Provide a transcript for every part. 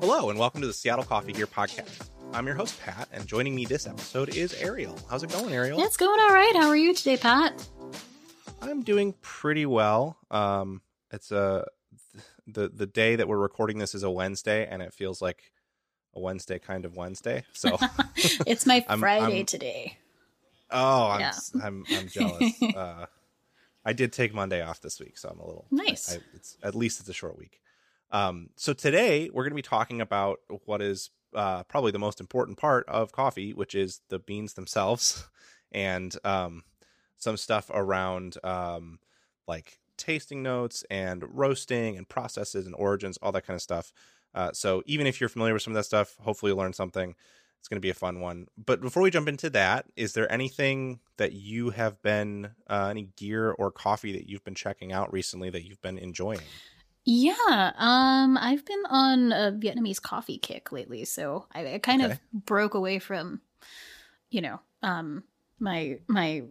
Hello, and welcome to the Seattle Coffee Gear Podcast. I'm your host, Pat, and joining me this episode is Ariel. How's it going, Ariel? It's going all right. How are you today, Pat? I'm doing pretty well. Um, it's a the the day that we're recording this is a Wednesday, and it feels like a Wednesday kind of Wednesday. So it's my I'm- Friday I'm- today. oh, I'm Yeah. I'm, I'm jealous. uh, I did take Monday off this week, so I'm a little Nice. I, I, it's at least it's a short week. Um, so today we're going to be talking about what is uh, probably the most important part of coffee, which is the beans themselves, and um, some stuff around um, like tasting notes and roasting and processes and origins, all that kind of stuff. Uh, so even if you're familiar with some of that stuff, hopefully you'll learn something. It's going to be a fun one. But before we jump into that, is there anything that you have been, uh, any gear or coffee that you've been checking out recently that you've been enjoying? Yeah, um, I've been on a Vietnamese coffee kick lately, so I, I kind of broke away from, you know, um, my my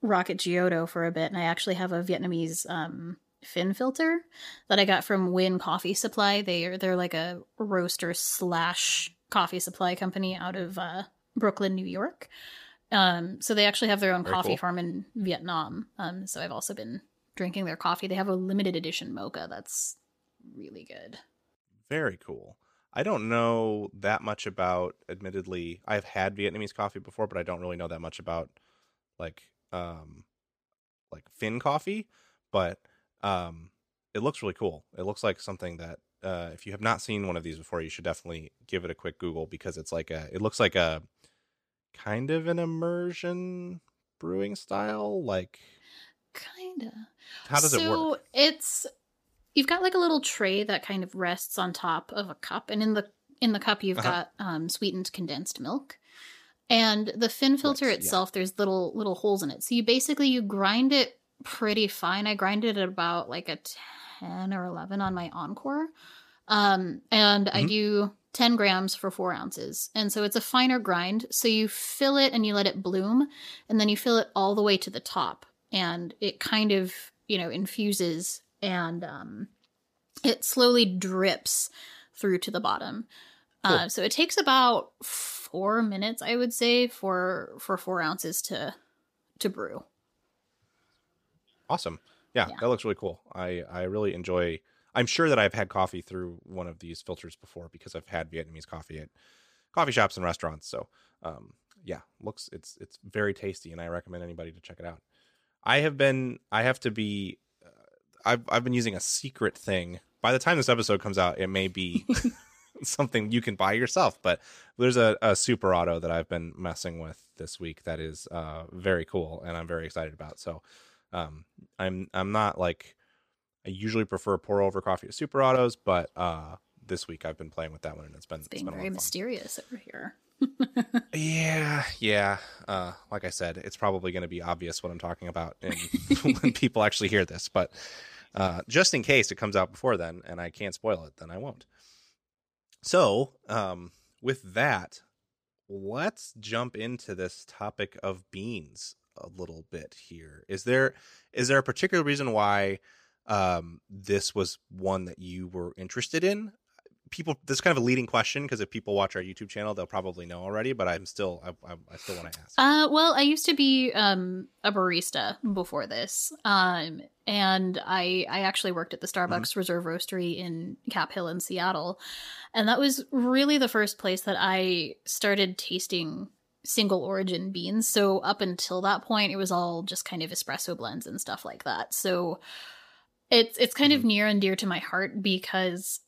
Rocket Giotto for a bit, and I actually have a Vietnamese um fin filter that I got from Nguyen Coffee Supply. They are they're like a roaster slash coffee supply company out of uh, Brooklyn, New York. Um, so they actually have their own Very coffee cool. farm in Vietnam. Um, so I've also been drinking their coffee. They have a limited edition mocha that's really good. Very cool. I don't know that much about admittedly I've had Vietnamese coffee before, but I don't really know that much about like um like Fin coffee, but um it looks really cool. It looks like something that uh if you have not seen one of these before, you should definitely give it a quick Google because it's like a it looks like a kind of an immersion brewing style like Kinda. how does so it work? So it's you've got like a little tray that kind of rests on top of a cup, and in the in the cup you've Uh-huh. got um, sweetened condensed milk. And the fin filter Right, yeah. itself, there's little little holes in it. So you basically you grind it pretty fine. I grinded it at about like a ten or eleven on my Encore, um, and I Mhm. do ten grams for four ounces. And so it's a finer grind. So you fill it and you let it bloom, and then you fill it all the way to the top and it kind of you know infuses and um, it slowly drips through to the bottom uh, so it takes about four minutes i would say for for four ounces to to brew Awesome. Yeah, Yeah. that looks really cool. I I really enjoy. I'm sure that I've had coffee through one of these filters before because I've had Vietnamese coffee at coffee shops and restaurants. So, um, yeah, looks it's it's very tasty, and I recommend anybody to check it out. I have been. I have to be. Uh, I've I've been using a secret thing. By the time this episode comes out, it may be something you can buy yourself. But there's a, a super auto that I've been messing with this week that is uh, very cool, and I'm very excited about. So um i'm i'm not like i usually prefer pour over coffee to super autos but uh this week i've been playing with that one and it's been it's being been a lot very mysterious over here yeah yeah. Uh like i said it's probably going to be obvious what i'm talking about when people actually hear this but uh just in case it comes out before then and i can't spoil it then i won't. So um with that let's jump into this topic of beans a little bit here. Is there is there a particular reason why um this was one that you were interested in people this is kind of a leading question because if people watch our youtube channel they'll probably know already but i'm still i, I, I still want to ask Uh, well, I used to be um, a barista before this, um, and I I actually worked at the Starbucks Reserve Roastery in Cap Hill in Seattle, and that was really the first place that I started tasting single origin beans. So up until that point, it was all just kind of espresso blends and stuff like that. So it's it's kind of Mhm. near and dear to my heart because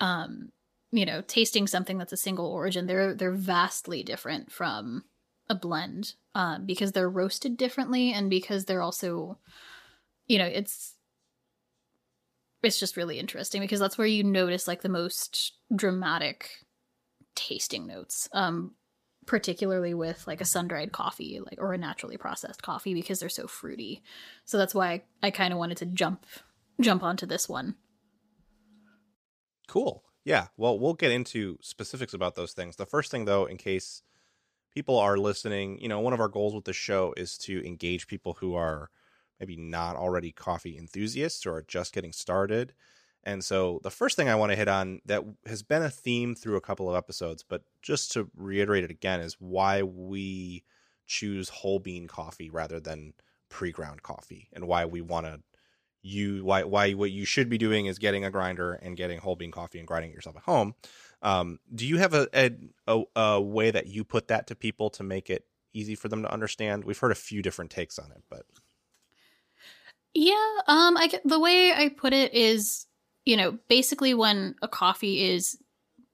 um you know tasting something that's a single origin they're they're vastly different from a blend um because they're roasted differently and because they're also you know it's it's just really interesting because that's where you notice like the most dramatic tasting notes um particularly with like a sun-dried coffee like or a naturally processed coffee because they're so fruity. So that's why i, I kind of wanted to jump jump onto this one Cool. Yeah. Well, we'll get into specifics about those things. The first thing, though, in case people are listening, you know, one of our goals with the show is to engage people who are maybe not already coffee enthusiasts or are just getting started. And so the first thing I want to hit on that has been a theme through a couple of episodes, but just to reiterate it again, is why we choose whole bean coffee rather than pre-ground coffee and why we want to you why why what you should be doing is getting a grinder and getting whole bean coffee and grinding it yourself at home. Um, do you have a, a a way that you put that to people to make it easy for them to understand? We've heard a few different takes on it, but yeah, um, I the way I put it is, you know, basically when a coffee is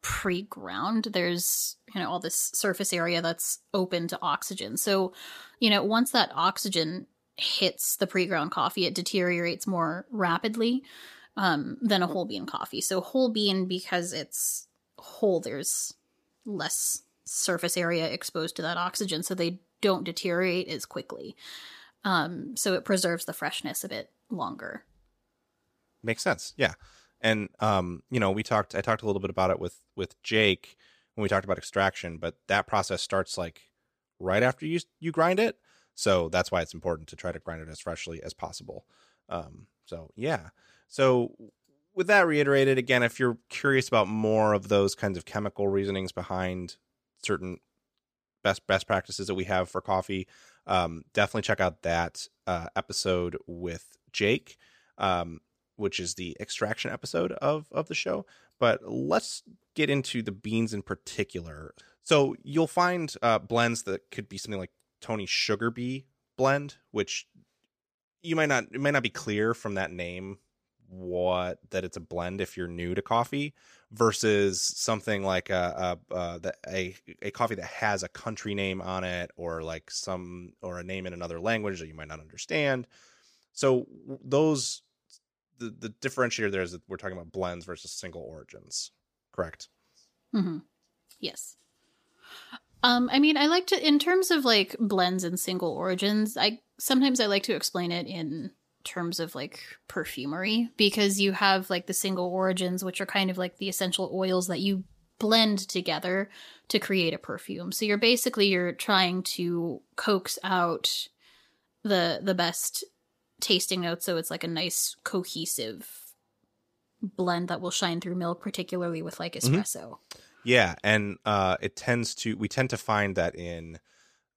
pre-ground, there's you know all this surface area that's open to oxygen. So, you know, once that oxygen hits the pre-ground coffee, it deteriorates more rapidly um, than a whole bean coffee. So whole bean because it's whole, there's less surface area exposed to that oxygen, so they don't deteriorate as quickly. Um, so it preserves the freshness a bit longer. Makes sense. Yeah. And um, you know, we talked I talked a little bit about it with with Jake when we talked about extraction, but that process starts like right after you you grind it. So that's why it's important to try to grind it as freshly as possible. Um, so yeah. So with that reiterated again, if you're curious about more of those kinds of chemical reasonings behind certain best best practices that we have for coffee, um, definitely check out that uh, episode with Jake, um, which is the extraction episode of of the show. But let's get into the beans in particular. So you'll find uh, blends that could be something like Tony Sugarbee blend, which you might not it might not be clear from that name what that it's a blend if you're new to coffee versus something like a a, a a coffee that has a country name on it or like some or a name in another language that you might not understand. So those the the differentiator there is that we're talking about blends versus single origins, correct? Mm-hmm. Yes. Um, I mean, I like to in terms of like blends and single origins. I sometimes I like to explain it in terms of like perfumery because you have like the single origins which are kind of like the essential oils that you blend together to create a perfume. So you're basically you're trying to coax out the the best tasting notes so it's like a nice cohesive blend that will shine through milk particularly with like mm-hmm. espresso. Mm-hmm. Yeah, and uh it tends to we tend to find that in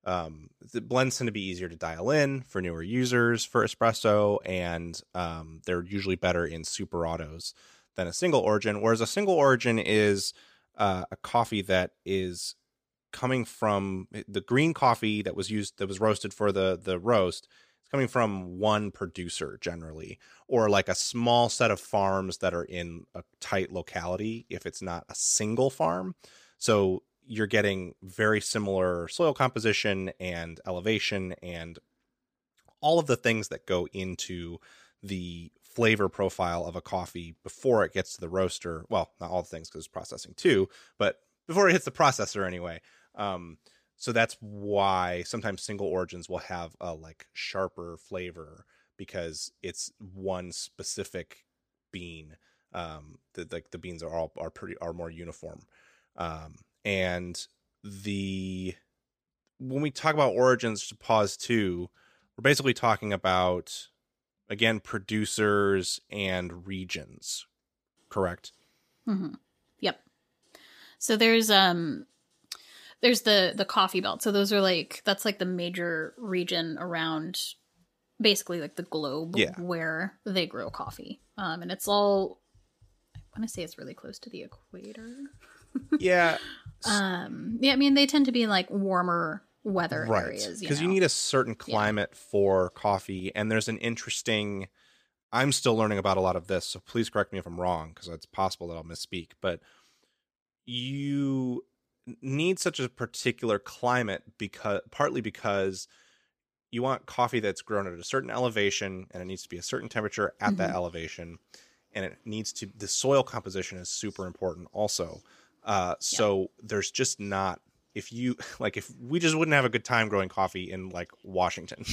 um, the blends tend to be easier to dial in for newer users for espresso, and um, they're usually better in super autos than a single origin. Whereas a single origin is uh, a coffee that is coming from the green coffee that was used that was roasted for the the roast. It's coming from one producer generally, or like a small set of farms that are in a tight locality. If it's not a single farm, so you're getting very similar soil composition and elevation and all of the things that go into the flavor profile of a coffee before it gets to the roaster. Well, not all the things because it's processing too, but before it hits the processor anyway. Um, so that's why sometimes single origins will have a like sharper flavor because it's one specific bean. Um, the like the beans are all are pretty are more uniform. Um, and the when we talk about origins to pause too we're basically talking about again producers and regions correct mm-hmm. yep so there's um there's the the coffee belt so those are like that's like the major region around basically like the globe yeah. where they grow coffee um and it's all i want to say it's really close to the equator yeah um, yeah, I mean they tend to be like warmer weather right. areas because you, you, need a certain climate yeah. for coffee, and there's an interesting. I'm still learning about a lot of this, so please correct me if I'm wrong because it's possible that I'll misspeak. But you need such a particular climate because partly because you want coffee that's grown at a certain elevation and it needs to be a certain temperature at mm-hmm. that elevation and it needs to the soil composition is super important also uh, so yeah. there's just not if you like if we just wouldn't have a good time growing coffee in like Washington.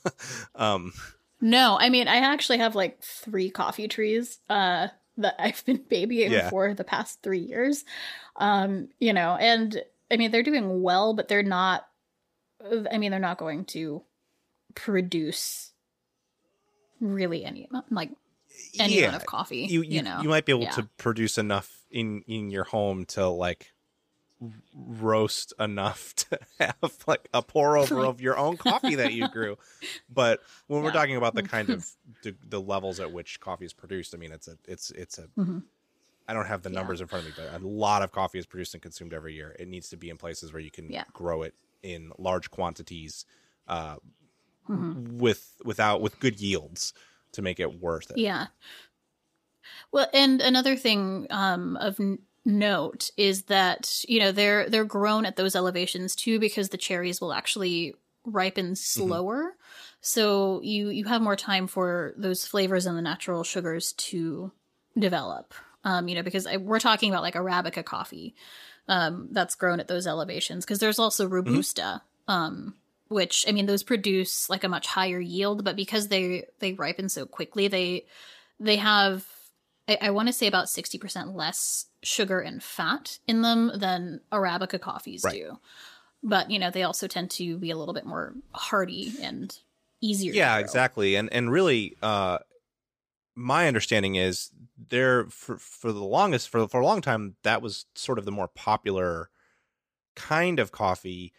um no, I mean I actually have like three coffee trees uh that I've been babying yeah. for the past 3 years. Um you know, and I mean they're doing well but they're not I mean they're not going to produce really any like any yeah, amount of coffee. you You, you, know, you might be able Yeah. to produce enough in in your home to like roast enough to have like a pour over of your own coffee that you grew but when we're talking about the kind of the, the levels at which coffee is produced i mean it's a it's it's a Mhm. i don't have the Yeah. numbers in front of me but a lot of coffee is produced and consumed every year it needs to be in places where you can Yeah. grow it in large quantities uh Mhm. with without with good yields to make it worth it Yeah. Well, and another thing um, of note is that you know they're they're grown at those elevations too because the cherries will actually ripen slower, so you you have more time for those flavors and the natural sugars to develop. Um, you know, because I, we're talking about like arabica coffee um, that's grown at those elevations because there's also robusta. Um, which I mean, those produce like a much higher yield, but because they they ripen so quickly, they they have I, I want to say about sixty percent less sugar and fat in them than arabica coffees Right. do. But you know, they also tend to be a little bit more hearty and easier. yeah exactly and and really uh my understanding is there for for the longest for for a long time that was sort of the more popular kind of coffee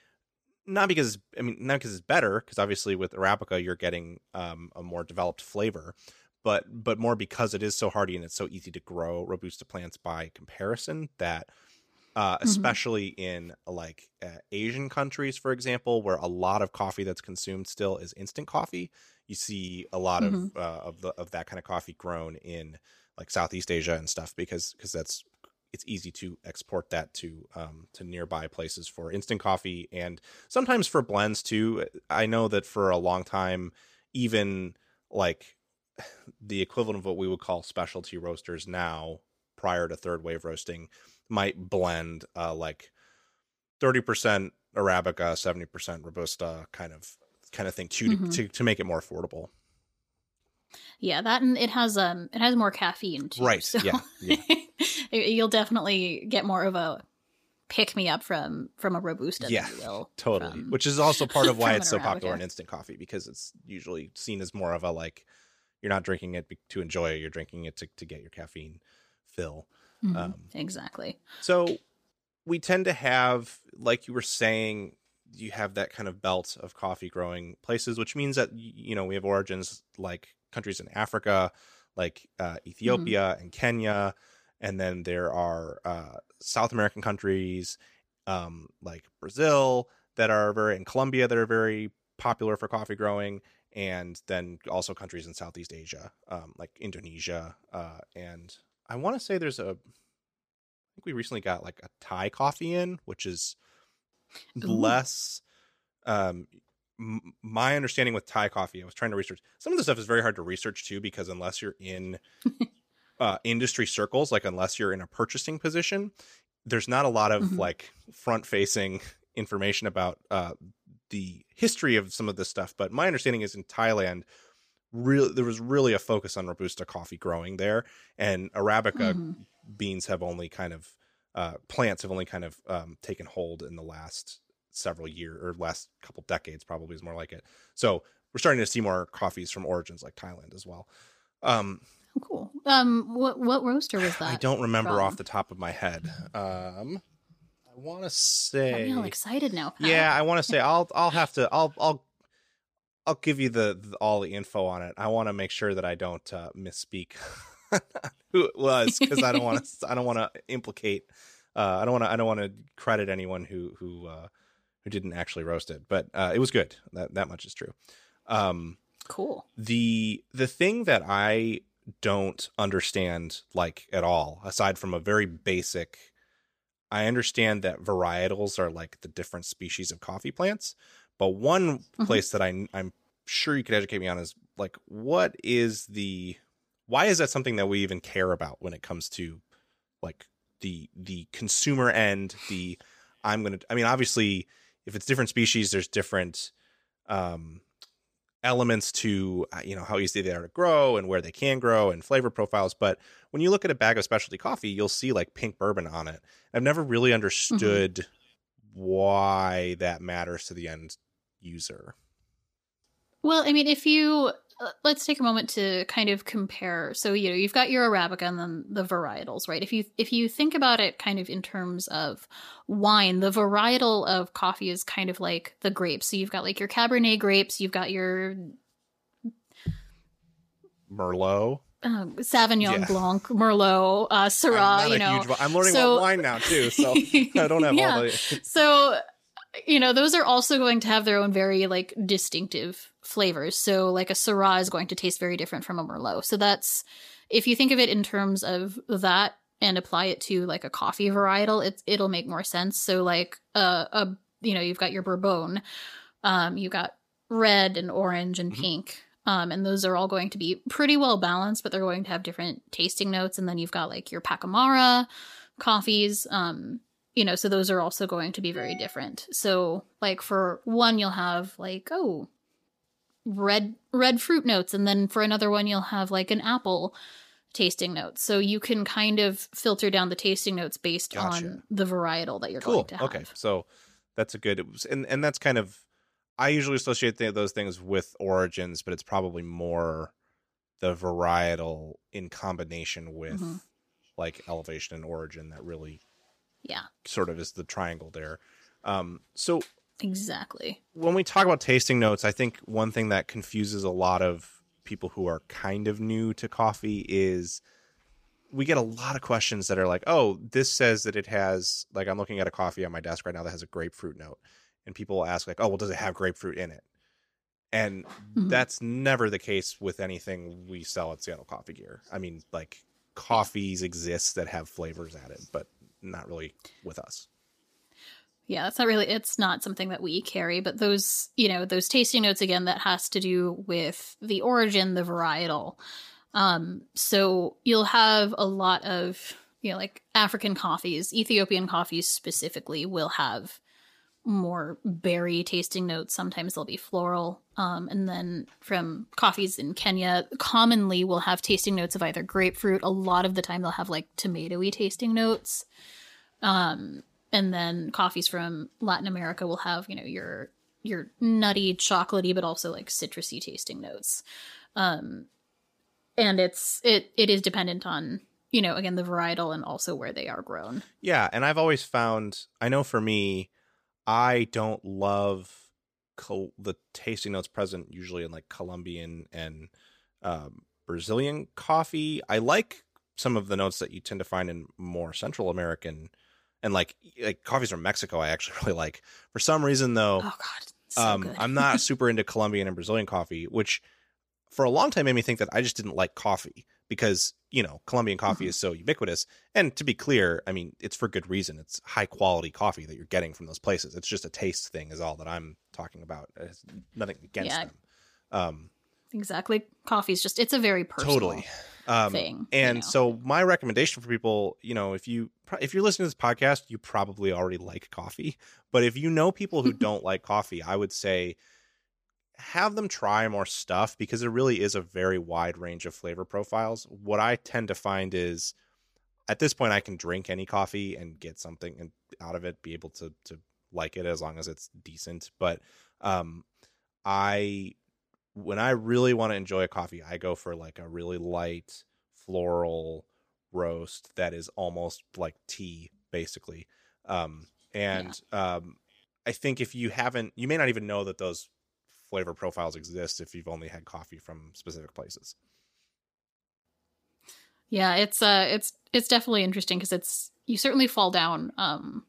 not because i mean not because it's better because obviously with arabica you're getting um a more developed flavor but but more because it is so hardy and it's so easy to grow robusta plants by comparison that uh, Mhm. especially in like uh, Asian countries, for example, where a lot of coffee that's consumed still is instant coffee. You see a lot of Mhm. uh, of the of that kind of coffee grown in like Southeast Asia and stuff because because that's it's easy to export that to um, to nearby places for instant coffee and sometimes for blends too. I know that for a long time, even like the equivalent of what we would call specialty roasters now, prior to third wave roasting, might blend uh, like thirty percent arabica, seventy percent robusta, kind of kind of thing too, Mhm. to, to to make it more affordable. Yeah, that and it has um it has more caffeine too. Right, So yeah, yeah. you'll definitely get more of a pick me up from from a robusta. Yeah, you will Totally, from- which is also part of why it's so popular in instant coffee because it's usually seen as more of a like you're not drinking it to enjoy it, you're drinking it to to get your caffeine fill. Mhm, um, exactly. So we tend to have, like you were saying, you have that kind of belt of coffee growing places, which means that you know we have origins like countries in Africa, like uh, Ethiopia and Kenya, and then there are uh, South American countries um, like Brazil that are very, and Colombia that are very popular for coffee growing, and then also countries in Southeast Asia, um, like Indonesia, uh, and I want to say there's a. I think we recently got like a Thai coffee in, which is Ooh. less. Um, m- my understanding with Thai coffee, I was trying to research. Some of the stuff is very hard to research too, because unless you're in uh, industry circles, like unless you're in a purchasing position, there's not a lot of Mhm. like front facing information about uh, the history of some of this stuff. But my understanding is in Thailand, real there was really a focus on robusta coffee growing there, and arabica Mhm. beans have only kind of uh, plants have only kind of um, taken hold in the last several years or last couple decades, probably is more like it. So we're starting to see more coffees from origins like Thailand as well. Um, Oh, cool. Um, what what roaster was that? I don't remember from? off the top of my head. Um, I want to say, me all excited now. Yeah, I want to say I'll I'll have to I'll I'll I'll give you the, the all the info on it. I want to make sure that I don't uh, misspeak who it was because I don't want to I don't want to implicate uh, I don't want to I don't want to credit anyone who who uh, who didn't actually roast it, but uh, it was good. That that much is true. Um, cool. the the thing that I don't understand like at all, aside from a very basic, I understand that varietals are like the different species of coffee plants, but one Mhm. place that I I'm sure you could educate me on is like what is the why is that something that we even care about when it comes to like the the consumer end the i'm gonna i mean obviously if it's different species there's different um elements to uh, you know how easy they are to grow and where they can grow and flavor profiles but when you look at a bag of specialty coffee you'll see like pink bourbon on it. I've never really understood why that matters to the end user. Well, I mean, if you uh, let's take a moment to kind of compare. So you know you've got your arabica and then the varietals, right? If you if you think about it kind of in terms of wine, the varietal of coffee is kind of like the grapes. So you've got like your Cabernet grapes, you've got your Merlot. um, Sauvignon Yeah. Blanc, Merlot, uh, Syrah. You know, huge, I'm learning so- about wine now too, so I don't have Yeah. all the. so you know those are also going to have their own very like distinctive flavors. So like a syrah is going to taste very different from a merlot. So that's if you think of it in terms of that and apply it to like a coffee varietal it, it'll make more sense. So like a, a you know you've got your bourbon um you've got red and orange and Mhm. pink um and those are all going to be pretty well balanced but they're going to have different tasting notes. And then you've got like your pacamara coffees um you know so those are also going to be very different so like for one you'll have like oh red red fruit notes and then for another one you'll have like an apple tasting notes so you can kind of filter down the tasting notes based Gotcha. on the varietal that you're Cool. going to have Okay, so that's a good, and and that's kind of. I usually associate th- those things with origins, but it's probably more the varietal in combination with Mhm. like elevation and origin that really yeah sort of is the triangle there. Um, so exactly when we talk about tasting notes, I think one thing that confuses a lot of people who are kind of new to coffee is we get a lot of questions that are like, "Oh, this says that it has like I'm looking at a coffee on my desk right now that has a grapefruit note." And people will ask like, "Oh, well does it have grapefruit in it?" And Mhm. that's never the case with anything we sell at Seattle Coffee Gear. I mean, like coffees exist that have flavors added, but not really with us. Yeah, that's not really it's not something that we carry, but those, you know, those tasting notes again that has to do with the origin, the varietal. Um so you'll have a lot of, you know, like African coffees, Ethiopian coffees specifically will have more berry tasting notes. Sometimes they'll be floral. Um, and then from coffees in Kenya, commonly will have tasting notes of either grapefruit. A lot of the time they'll have like tomatoey tasting notes. Um, and then coffees from Latin America will have, you know, your your nutty, chocolatey, but also like citrusy tasting notes. Um, and it's it it is dependent on you know again the varietal and also where they are grown. Yeah, and I've always found I know for me, I don't love col- the tasting notes present usually in like Colombian and um, Brazilian coffee. I like some of the notes that you tend to find in more Central American and like like coffees from Mexico. I actually really like. For some reason though, Oh God, so um. I'm not super into Colombian and Brazilian coffee, which for a long time made me think that I just didn't like coffee because you know Colombian coffee Mhm. is so ubiquitous. And to be clear, I mean it's for good reason. It's high quality coffee that you're getting from those places. It's just a taste thing, is all that I'm talking about. It's nothing against Yeah. them. Um, exactly. Coffee is just it's a very personal totally. Um, thing. and you know? so my recommendation for people, you know, if you if you're listening to this podcast, you probably already like coffee. But if you know people who don't like coffee, I would say have them try more stuff because there really is a very wide range of flavor profiles. What I tend to find is at this point I can drink any coffee and get something and- out of it, be able to to like it as long as it's decent. But um I when I really want to enjoy a coffee, I go for like a really light floral roast that is almost like tea, basically. Um, and um, I think if you haven't, you may not even know that those flavor profiles exist if you've only had coffee from specific places. Yeah, it's uh it's it's definitely interesting because it's you certainly fall down um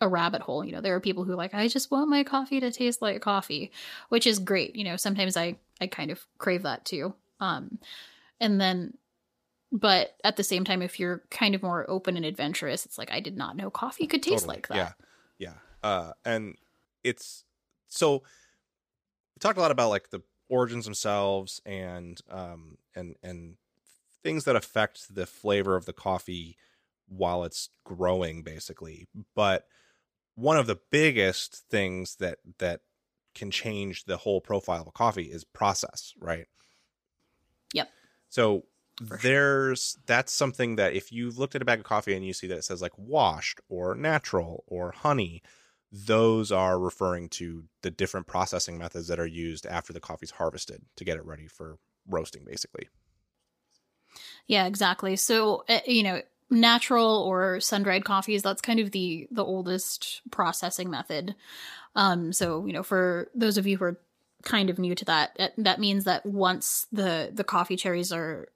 a rabbit hole. You know, there are people who are like, I just want my coffee to taste like coffee, which is great. You know, sometimes I I kind of crave that too. Um and then but at the same time if you're kind of more open and adventurous, it's like I did not know coffee could taste Totally. like that. Yeah, yeah. Uh, and it's so talked a lot about like the origins themselves and um and and things that affect the flavor of the coffee while it's growing, basically. But one of the biggest things that that can change the whole profile of a coffee is process, right? Yep. So For sure. there's that's something that if you've looked at a bag of coffee and you see that it says like washed or natural or honey, those are referring to the different processing methods that are used after the coffee's harvested to get it ready for roasting basically. Yeah, exactly. So, uh, you know, natural or sun-dried coffees, that's kind of the the oldest processing method. Um so, you know, for those of you who are kind of new to that, that means that once the the coffee cherries are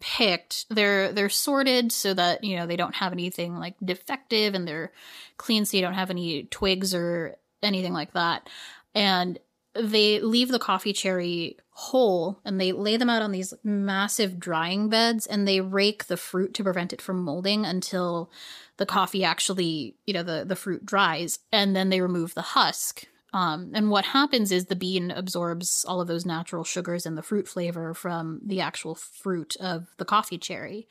picked. They're they're sorted so that you know they don't have anything like defective and they're clean so you don't have any twigs or anything like that. And they leave the coffee cherry whole and they lay them out on these massive drying beds and they rake the fruit to prevent it from molding until the coffee actually you know the the fruit dries. And then they remove the husk um, and what happens is the bean absorbs all of those natural sugars and the fruit flavor from the actual fruit of the coffee cherry.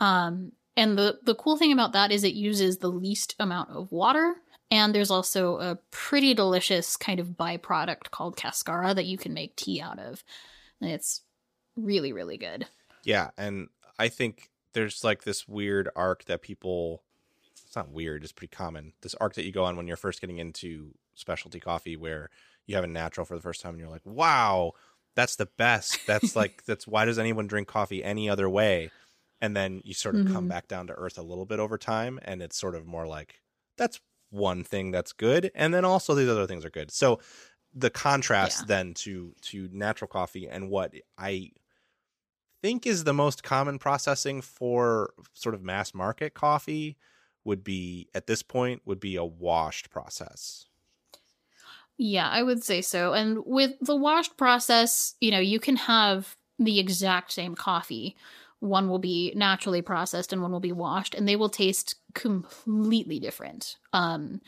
Um, and the, the cool thing about that is it uses the least amount of water. And there's also a pretty delicious kind of byproduct called cascara that you can make tea out of. And it's really, really good. Yeah. And I think there's like this weird arc that people, it's not weird, it's pretty common. This arc that you go on when you're first getting into specialty coffee where you have a natural for the first time and you're like, wow, that's the best. That's like, that's why does anyone drink coffee any other way? And then you sort of mm-hmm. come back down to earth a little bit over time. And it's sort of more like, that's one thing that's good. And then also these other things are good. So the contrast yeah. then to, to natural coffee and what I think is the most common processing for sort of mass market coffee would be at this point would be a washed process yeah, I would say so. And with the washed process, you know, you can have the exact same coffee. One will be naturally processed and one will be washed, and they will taste completely different. Um,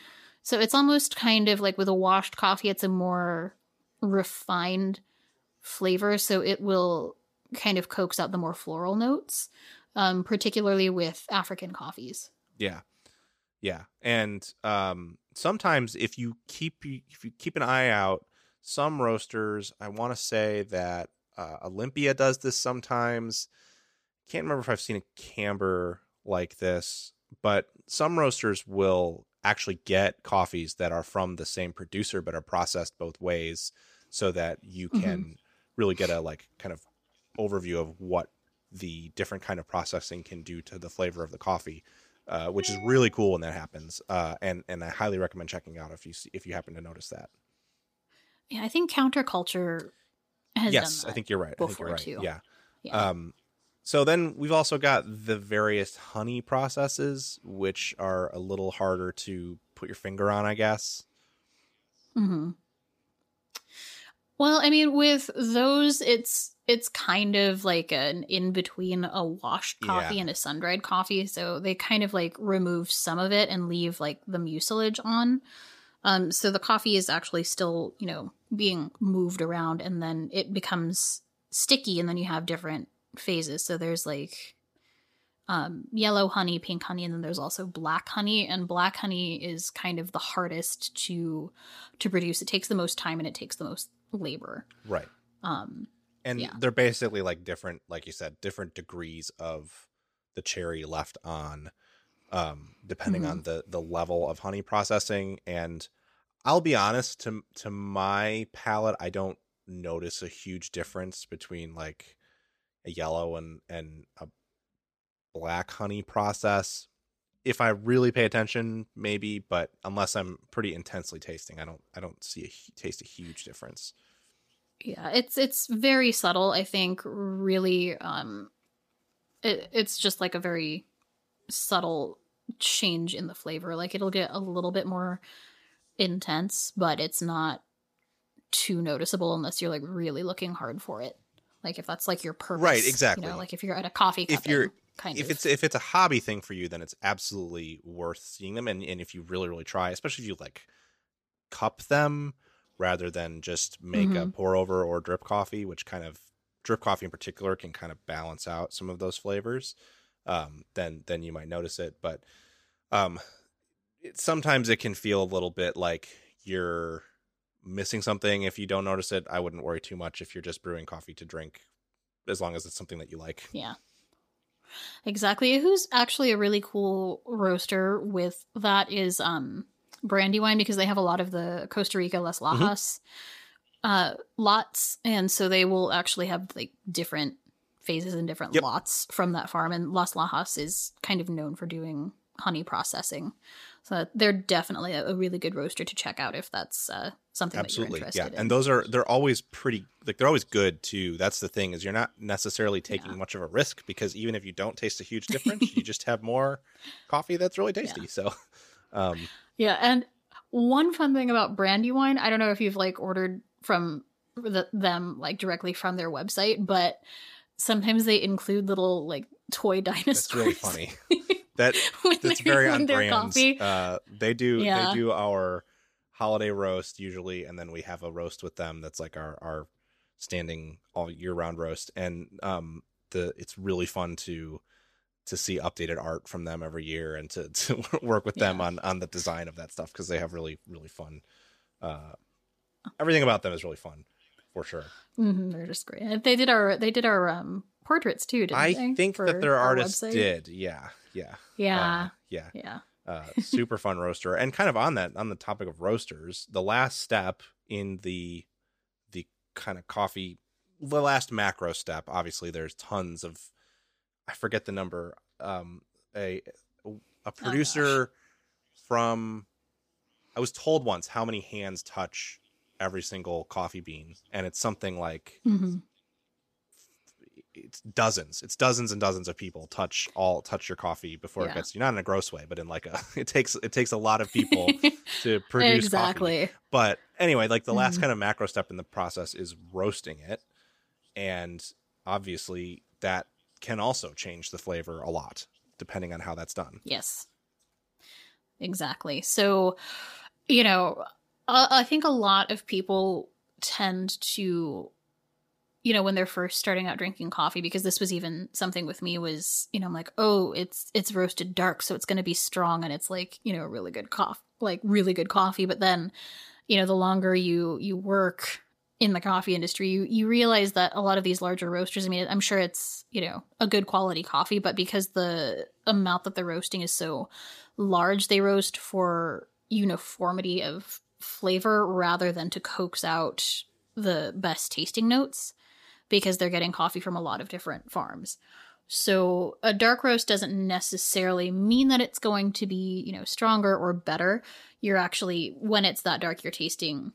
so it's almost kind of like with a washed coffee, it's a more refined flavor. So it will kind of coax out the more floral notes, um, particularly with African coffees. Yeah. Yeah. And um, sometimes if you keep if you keep an eye out, some roasters, I want to say that uh, Olympia does this sometimes. Can't remember if I've seen a camber like this, but some roasters will actually get coffees that are from the same producer but are processed both ways so that you mm-hmm. can mm-hmm. really get a like kind of overview of what the different kind of processing can do to the flavor of the coffee uh, which is really cool when that happens. Uh, and and I highly recommend checking out if you see, if you happen to notice that. Yeah, I think counterculture has yes, I think you're right. I think you're right. Too. Yeah. yeah. Um, so then we've also got the various honey processes, which are a little harder to put your finger on, I guess. Hmm. Well, I mean, with those, it's it's kind of like an in between a washed coffee yeah. and a sun dried coffee. So they kind of like remove some of it and leave like the mucilage on. Um, so the coffee is actually still, you know, being moved around and then it becomes sticky and then you have different phases. So there's like um, yellow honey, pink honey, and then there's also black honey. And black honey is kind of the hardest to to produce. It takes the most time and it takes the most labor. Right. Um, and yeah. they're basically like different like you said different degrees of the cherry left on um depending mm-hmm. on the the level of honey processing and i'll be honest to to my palate i don't notice a huge difference between like a yellow and and a black honey process if i really pay attention maybe but unless i'm pretty intensely tasting i don't i don't see a taste a huge difference. Yeah it's it's very subtle i think really um it, it's just like a very subtle change in the flavor like it'll get a little bit more intense but it's not too noticeable unless you're like really looking hard for it. Like if that's like your purpose right exactly you know like if you're at a coffee if you're kind if of. it's if it's a hobby thing for you then it's absolutely worth seeing them and, and if you really really try especially if you like cup them rather than just make mm-hmm. a pour over or drip coffee, which kind of drip coffee in particular can kind of balance out some of those flavors. Um, then then you might notice it, but um, it, sometimes it can feel a little bit like you're missing something if you don't notice it. I wouldn't worry too much if you're just brewing coffee to drink, as long as it's something that you like. Yeah. Exactly. Who's actually a really cool roaster with that is um Brandywine because they have a lot of the Costa Rica Las mm-hmm. Lajas. uh, lots, and so they will actually have like different phases and different Yep. lots from that farm. And Las Lajas is kind of known for doing honey processing, so they're definitely a, a really good roaster to check out if that's uh, something Absolutely, that you're yeah. in. And those are they're always pretty like they're always good too. That's the thing is you're not necessarily taking Yeah. much of a risk because even if you don't taste a huge difference, you just have more coffee that's really tasty. So, um, Yeah, and one fun thing about Brandywine, I don't know if you've like ordered from the, them like directly from their website, but sometimes they include little like toy dinosaurs. that's really funny. That that's their- very on brand. coffee. Uh, they do Yeah. they do our holiday roast usually, and then we have a roast with them that's like our our standing all year round roast, and um the it's really fun to to see updated art from them every year and to to work with them Yeah. on on the design of that stuff because they have really really fun. Uh, everything about them is really fun for sure. Mhm, they're just great. They did our they did our um portraits too, didn't I they? think that their artists website? did. Yeah, yeah, Yeah, uh, yeah. yeah. uh, super fun roaster and kind of on that on the topic of roasters the last step in the the kind of coffee the last macro step obviously there's tons of i forget the number um a a producer from i was told once how many hands touch every single coffee bean and it's something like hmm it's dozens it's dozens and dozens of people touch all touch your coffee before it gets you not in a gross way but in like a it takes it takes a lot of people to produce coffee. exactly. but anyway like the last Mhm. kind of macro step in the process is roasting it and obviously that can also change the flavor a lot depending on how that's done Yes. Exactly. So, you know, I, I think a lot of people tend to, you know, when they're first starting out drinking coffee, because this was even something with me was, you know, I'm like, oh, it's it's roasted dark, so it's going to be strong, and it's like, you know, really good coffee, like really good coffee. But then, you know, the longer you you work in the coffee industry, you you realize that a lot of these larger roasters, I mean, I'm sure it's, you know, a good quality coffee, but because the amount that they're roasting is so large, they roast for uniformity of flavor rather than to coax out the best tasting notes because they're getting coffee from a lot of different farms. So a dark roast doesn't necessarily mean that it's going to be, you know, stronger or better. You're actually when it's that dark, you're tasting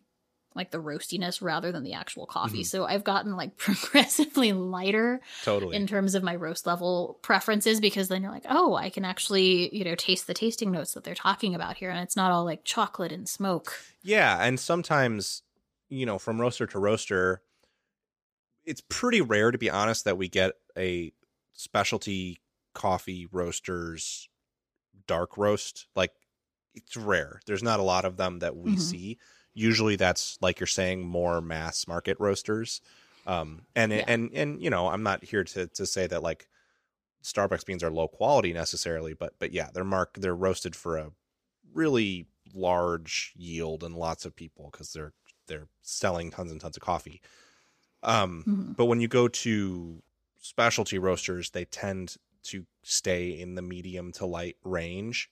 like the roastiness rather than the actual coffee. Mhm. So I've gotten like progressively lighter totally in terms of my roast level preferences because then you're like, oh, I can actually, you know, taste the tasting notes that they're talking about here. And it's not all like chocolate and smoke. Yeah, and sometimes, you know, from roaster to roaster, it's pretty rare to be honest that we get a specialty coffee roasters dark roast. Like it's rare. There's not a lot of them that we Mhm. see. Usually that's like you're saying more mass market roasters. Um and Yeah. and and you know, I'm not here to to say that like Starbucks beans are low quality necessarily, but but yeah, they're marked they're roasted for a really large yield and lots of people because they're they're selling tons and tons of coffee. Um, Mhm. but when you go to specialty roasters, they tend to stay in the medium to light range.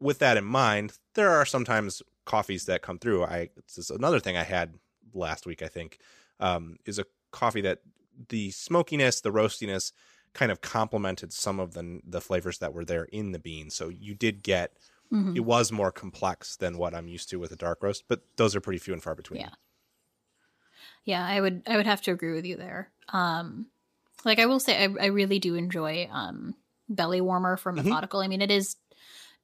With that in mind, there are sometimes coffees that come through. I this is another thing I had last week. I think um, is a coffee that the smokiness, the roastiness, kind of complemented some of the the flavors that were there in the bean. So you did get Mhm. it was more complex than what I'm used to with a dark roast, but those are pretty few and far between. Yeah. Yeah, I would I would have to agree with you there. Um like I will say I, I really do enjoy um belly warmer from Mhm. methodical. I mean it is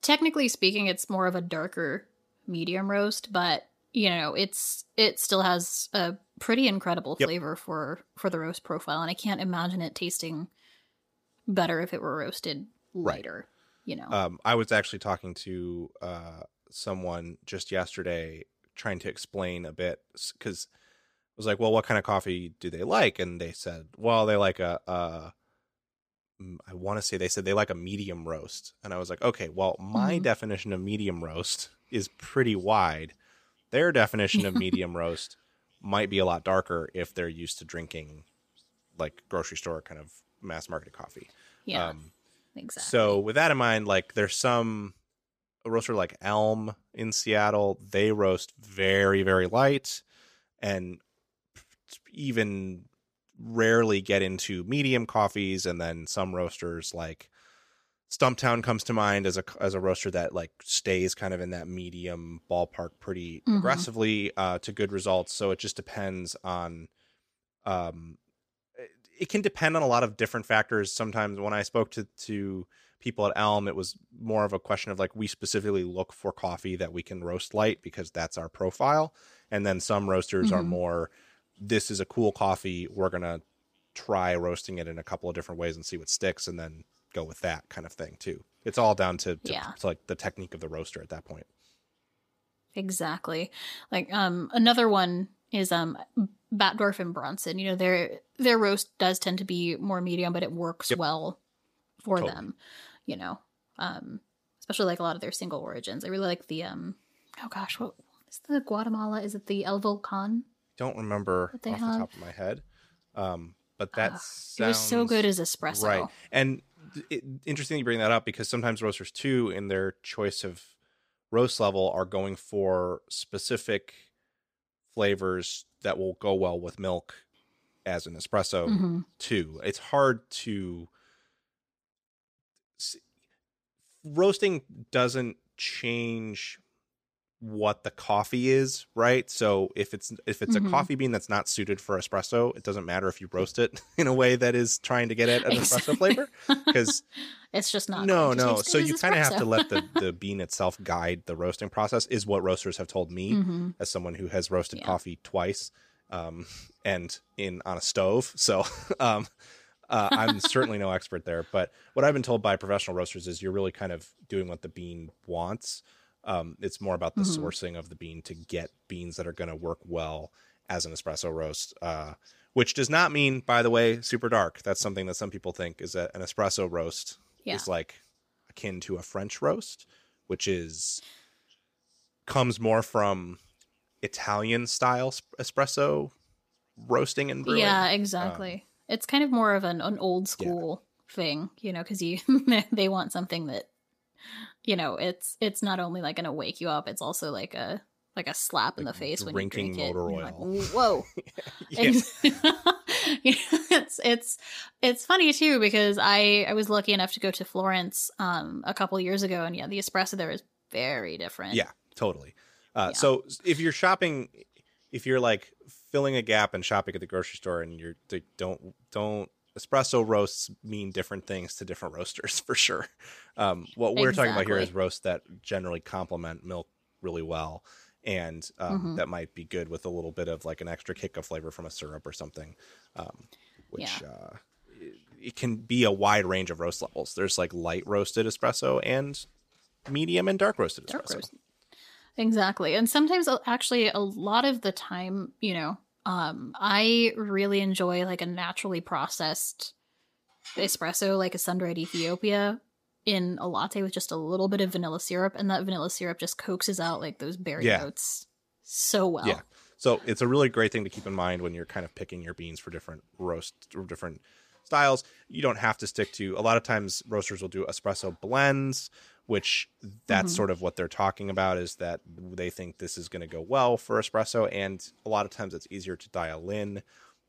technically speaking it's more of a darker medium roast, but you know, it's it still has a pretty incredible Yep. flavor for for the roast profile and I can't imagine it tasting better if it were roasted Right. lighter, you know. Um, I was actually talking to uh, someone just yesterday trying to explain a bit because I was like, well, what kind of coffee do they like? And they said, well, they like a, a mm, I want to say they said they like a medium roast. And I was like, okay, well, my Mhm. definition of medium roast is pretty wide. Their definition of medium roast might be a lot darker if they're used to drinking like grocery store kind of mass market coffee. yeah, Um, exactly. so with that in mind, like there's some a roaster like Elm in Seattle, they roast very very light, and even rarely get into medium coffees and then some roasters like Stumptown comes to mind as a as a roaster that like stays kind of in that medium ballpark pretty Mhm. aggressively uh, to good results. So it just depends on, um, it- it can depend on a lot of different factors. Sometimes when I spoke to to people at Elm, it was more of a question of like we specifically look for coffee that we can roast light because that's our profile, and then some roasters are Mhm. more, this is a cool coffee. We're gonna try roasting it in a couple of different ways and see what sticks, and then go with that kind of thing too. It's all down to, to, Yeah. to like the technique of the roaster at that point. Exactly. Like um another one is um Batdorf and Bronson. You know, their their roast does tend to be more medium, but it works Yep. well for Totally. them. You know. Um especially like a lot of their single origins. I really like the um oh gosh, what is the Guatemala? Is it the El Volcan? Don't remember off the top of my head, um, but that Ah, sounds It was so good as espresso. right. And it, interesting you bring that up because sometimes roasters too, in their choice of roast level, are going for specific flavors that will go well with milk as an espresso hmm too. It's hard to roasting doesn't change what the coffee is, right? So if it's if it's Mhm. a coffee bean that's not suited for espresso, it doesn't matter if you roast it in a way that is trying to get at an espresso flavor because it's just not no, no. So you kind of have to let the the bean itself guide the roasting process is what roasters have told me Mhm. as someone who has roasted Yeah. coffee twice um, and in on a stove. So um, uh, I'm certainly no expert there. But what I've been told by professional roasters is you're really kind of doing what the bean wants. Um, it's more about the Mhm. sourcing of the bean to get beans that are going to work well as an espresso roast. Uh, which does not mean, by the way, super dark. That's something that some people think is that an espresso roast Yeah. is like akin to a French roast, which is comes more from Italian style espresso roasting and brewing. Yeah, exactly. it's kind of more of an, an old school thing, you know, because you they want something that you know it's it's not only like to wake you up, it's also like a like a slap in the face when you drinking drink it. motor and you're like, oil. Whoa. You it's it's it's funny too because I I was lucky enough to go to Florence um a couple years ago and yeah the espresso there is very different. Yeah, totally. Uh, Yeah. So if you're shopping, if you're like filling a gap and shopping at the grocery store, and you're they don't don't espresso roasts mean different things to different roasters for sure. Um, what we're talking about here is roasts that generally complement milk really well, and um, Mhm. that might be good with a little bit of like an extra kick of flavor from a syrup or something, um, which. Uh, it- it can be a wide range of roast levels. There's like light roasted espresso and medium and dark roasted Dark espresso. roast. Exactly. And sometimes uh, actually a lot of the time, you know, um I really enjoy like a naturally processed espresso like a sun-dried Ethiopia in a latte with just a little bit of vanilla syrup and that vanilla syrup just coaxes out like those berry Yeah. notes so well. Yeah. So it's a really great thing to keep in mind when you're kind of picking your beans for different roasts or different styles. You don't have to stick to a lot of times roasters will do espresso blends, which that's Mhm. sort of what they're talking about is that they think this is going to go well for espresso and a lot of times it's easier to dial in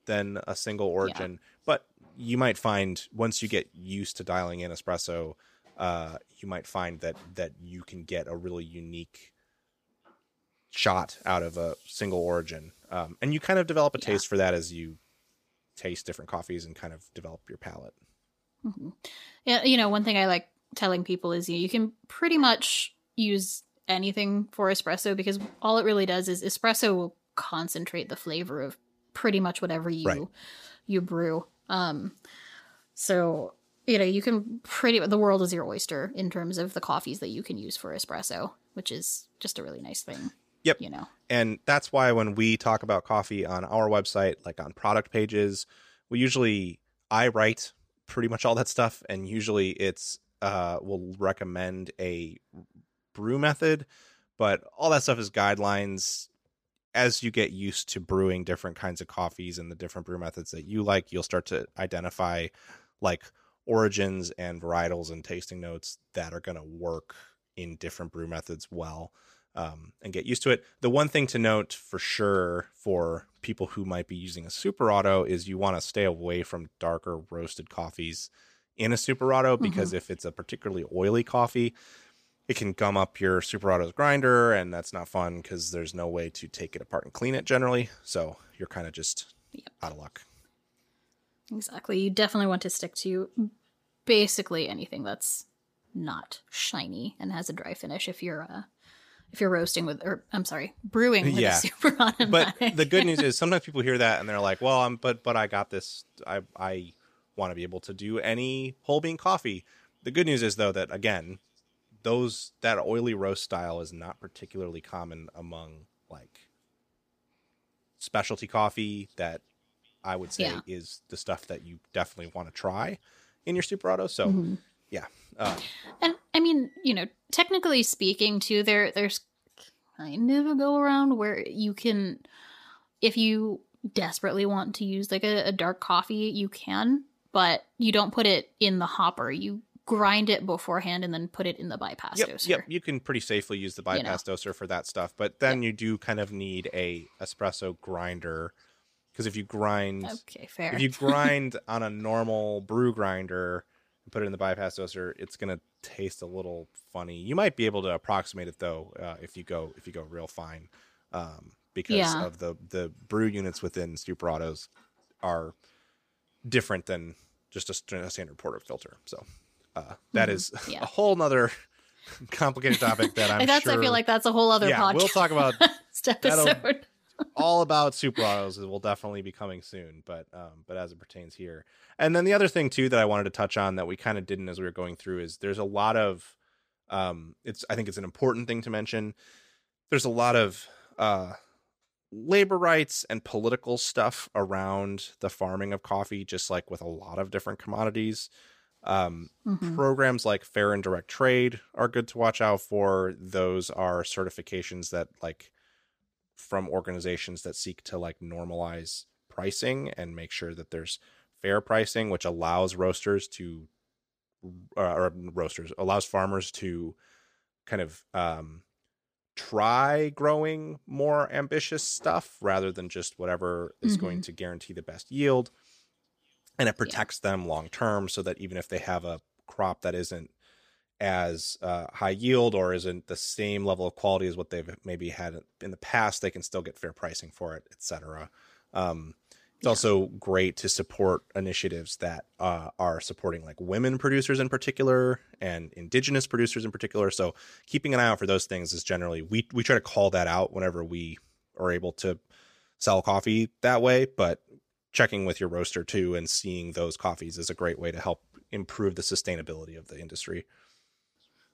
than a single origin. But you might find once you get used to dialing in espresso, uh, you might find that that you can get a really unique shot out of a single origin. Um, and you kind of develop a Yeah. taste for that as you taste different coffees and kind of develop your palate. Mhm. Yeah, you know, one thing I like telling people is you, you can pretty much use anything for espresso because all it really does is espresso will concentrate the flavor of pretty much whatever you Right. you brew. Um so you know, you can pretty the world is your oyster in terms of the coffees that you can use for espresso, which is just a really nice thing. Yep. You know. And that's why when we talk about coffee on our website, like on product pages, we usually I write pretty much all that stuff, and usually it's uh, we'll recommend a brew method, but all that stuff is guidelines. As you get used to brewing different kinds of coffees and the different brew methods that you like, you'll start to identify like origins and varietals and tasting notes that are going to work in different brew methods well. um, and get used to it. The one thing to note for sure for people who might be using a super auto is you want to stay away from darker roasted coffees in a super auto because mm-hmm. if it's a particularly oily coffee, it can gum up your super auto's grinder and that's not fun because there's no way to take it apart and clean it generally. So you're kind of just yep. out of luck. Exactly. You definitely want to stick to basically anything that's not shiny and has a dry finish if you're uh if you're roasting with or I'm sorry, brewing with yeah. a super automatic. But the good news is sometimes people hear that and they're like, "Well, I'm but but I got this I I want to be able to do any whole bean coffee." The good news is though that again, those that oily roast style is not particularly common among like specialty coffee that I would say yeah. is the stuff that you definitely want to try in your super auto. So mm-hmm. yeah. Uh, and I mean, you know, technically speaking too, there there's kind of a go around where you can if you desperately want to use like a, a dark coffee, you can, but you don't put it in the hopper. You grind it beforehand and then put it in the bypass yep, doser. Yep, you can pretty safely use the bypass you know. doser for that stuff, but then yep. you do kind of need a espresso grinder because if you grind okay fair if you grind on a normal brew grinder and put it in the bypass doser it's going to taste a little funny you might be able to approximate it though uh, if you go if you go real fine um, because yeah. of the the brew units within super autos are different than just a, a standard portafilter so uh, that mm-hmm. is yeah. a whole nother complicated topic that i'm that's sure, i feel like that's a whole other yeah, podcast we'll talk about episode all about super autos will definitely be coming soon, but um, but as it pertains here, and then the other thing too that I wanted to touch on that we kind of didn't as we were going through is there's a lot of um, it's I think it's an important thing to mention. There's a lot of uh, labor rights and political stuff around the farming of coffee, just like with a lot of different commodities. Um, mm-hmm. Programs like Fair and Direct Trade are good to watch out for. Those are certifications that like from organizations that seek to like normalize pricing and make sure that there's fair pricing, which allows roasters to uh, or roasters allows farmers to kind of um, try growing more ambitious stuff rather than just whatever is mm-hmm. going to guarantee the best yield and it protects yeah. them long term so that even if they have a crop that isn't as uh, high yield or isn't the same level of quality as what they've maybe had in the past, they can still get fair pricing for it, etc. Um, it's also great to support initiatives that uh, are supporting like women producers in particular and indigenous producers in particular. So keeping an eye out for those things is generally we we try to call that out whenever we are able to sell coffee that way, but checking with your roaster too and seeing those coffees is a great way to help improve the sustainability of the industry.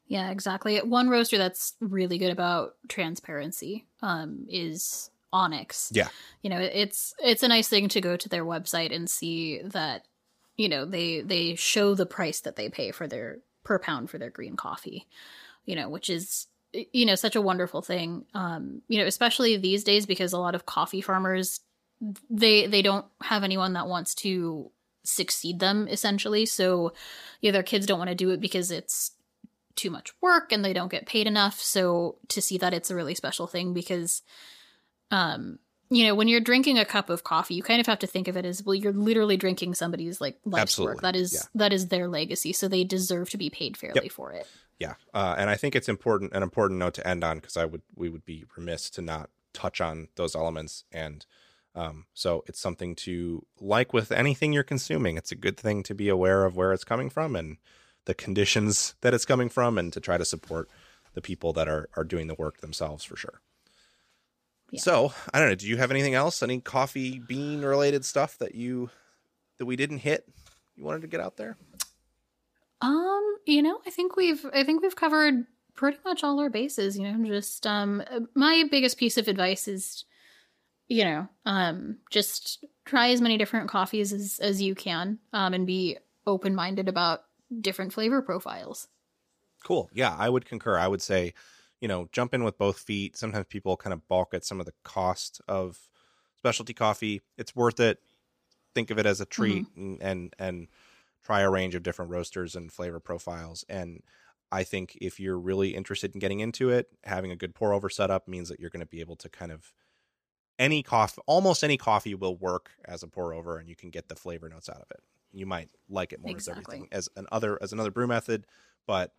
Yeah, exactly. One roaster that's really good about transparency um, is Onyx. Yeah. You know, it's it's a nice thing to go to their website and see that you know, they they show the price that they pay for their per pound for their green coffee. You know, which is you know, such a wonderful thing. Um, you know, especially these days because a lot of coffee farmers they they don't have anyone that wants to succeed them essentially. So yeah, their kids don't want to do it because it's too much work and they don't get paid enough. So to see that it's a really special thing because um you know, when you're drinking a cup of coffee, you kind of have to think of it as well, you're literally drinking somebody's like life's Absolutely. work. That is yeah. that is their legacy. So they deserve to be paid fairly yep. for it. Yeah. Uh, and I think it's important an important note to end on because I would we would be remiss to not touch on those elements and um, so it's something to like with anything you're consuming. It's a good thing to be aware of where it's coming from and the conditions that it's coming from and to try to support the people that are are doing the work themselves for sure. Yeah. So I don't know. Do you have anything else? Any coffee bean related stuff that you that we didn't hit? You wanted to get out there? Um, you know, I think we've I think we've covered pretty much all our bases. You know, just um, my biggest piece of advice is, you know, um, just try as many different coffees as as you can, um, and be open minded about different flavor profiles. Cool. Yeah, I would concur. I would say, you know, jump in with both feet. Sometimes people kind of balk at some of the cost of specialty coffee. It's worth it. Think of it as a treat mm-hmm. and, and and try a range of different roasters and flavor profiles. And I think if you're really interested in getting into it, having a good pour over setup means that you're going to be able to kind of any coffee, almost any coffee will work as a pour over, and you can get the flavor notes out of it. You might like it more Exactly. as everything as an other as another brew method, but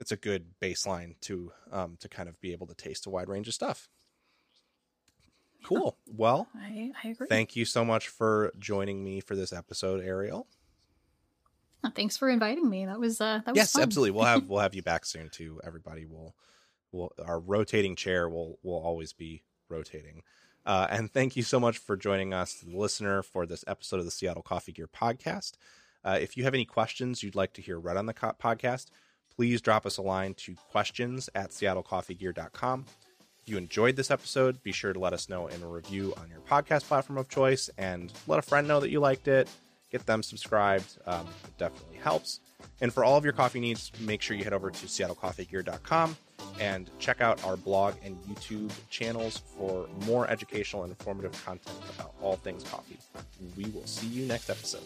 it's a good baseline to um, to kind of be able to taste a wide range of stuff. Cool. Well, I, I agree. thank you so much for joining me for this episode, Ariel. Uh, Thanks for inviting me. That was uh, that was yes fun. absolutely we'll have we'll have you back soon too everybody will will our rotating chair will will always be rotating uh, and thank you so much for joining us the listener for this episode of the seattle coffee gear podcast uh, if you have any questions you'd like to hear read on the co- podcast please drop us a line to questions at seattlecoffeegear.com if you enjoyed this episode be sure to let us know in a review on your podcast platform of choice and let a friend know that you liked it get them subscribed um, it definitely helps and for all of your coffee needs, make sure you head over to seattlecoffeegear.com and check out our blog and YouTube channels for more educational and informative content about all things coffee. We will see you next episode.